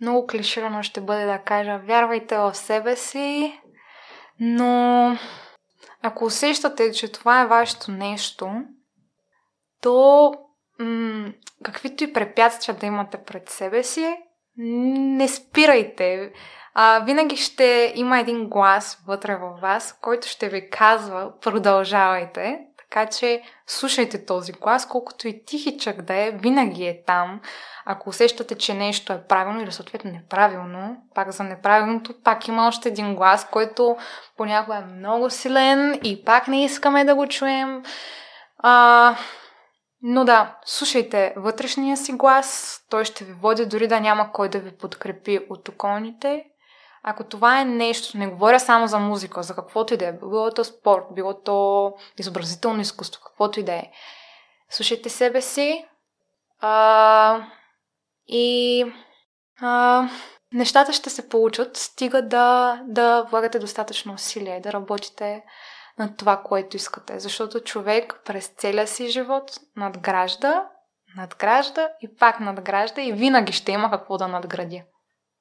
много клиширано ще бъде да кажа, вярвайте в себе си, но ако усещате, че това е вашето нещо, то м- каквито и препятствия да имате пред себе си, не спирайте. А, винаги ще има един глас вътре във вас, който ще ви казва продължавайте. Така че слушайте този глас, колкото и тихичък да е, винаги е там. Ако усещате, че нещо е правилно или съответно неправилно, пак за неправилното, пак има още един глас, който понякога е много силен и пак не искаме да го чуем. А, но да, слушайте вътрешния си глас, той ще ви води дори да няма кой да ви подкрепи от околните. Ако това е нещо, не говоря само за музика, за каквото и да е, било то спорт, било то изобразително изкуство, каквото и да е, слушайте себе си а, и а, нещата ще се получат, стига да, да влагате достатъчно усилие, да работите на това, което искате. Защото човек през целия си живот надгражда, надгражда и пак надгражда и винаги ще има какво да надгради.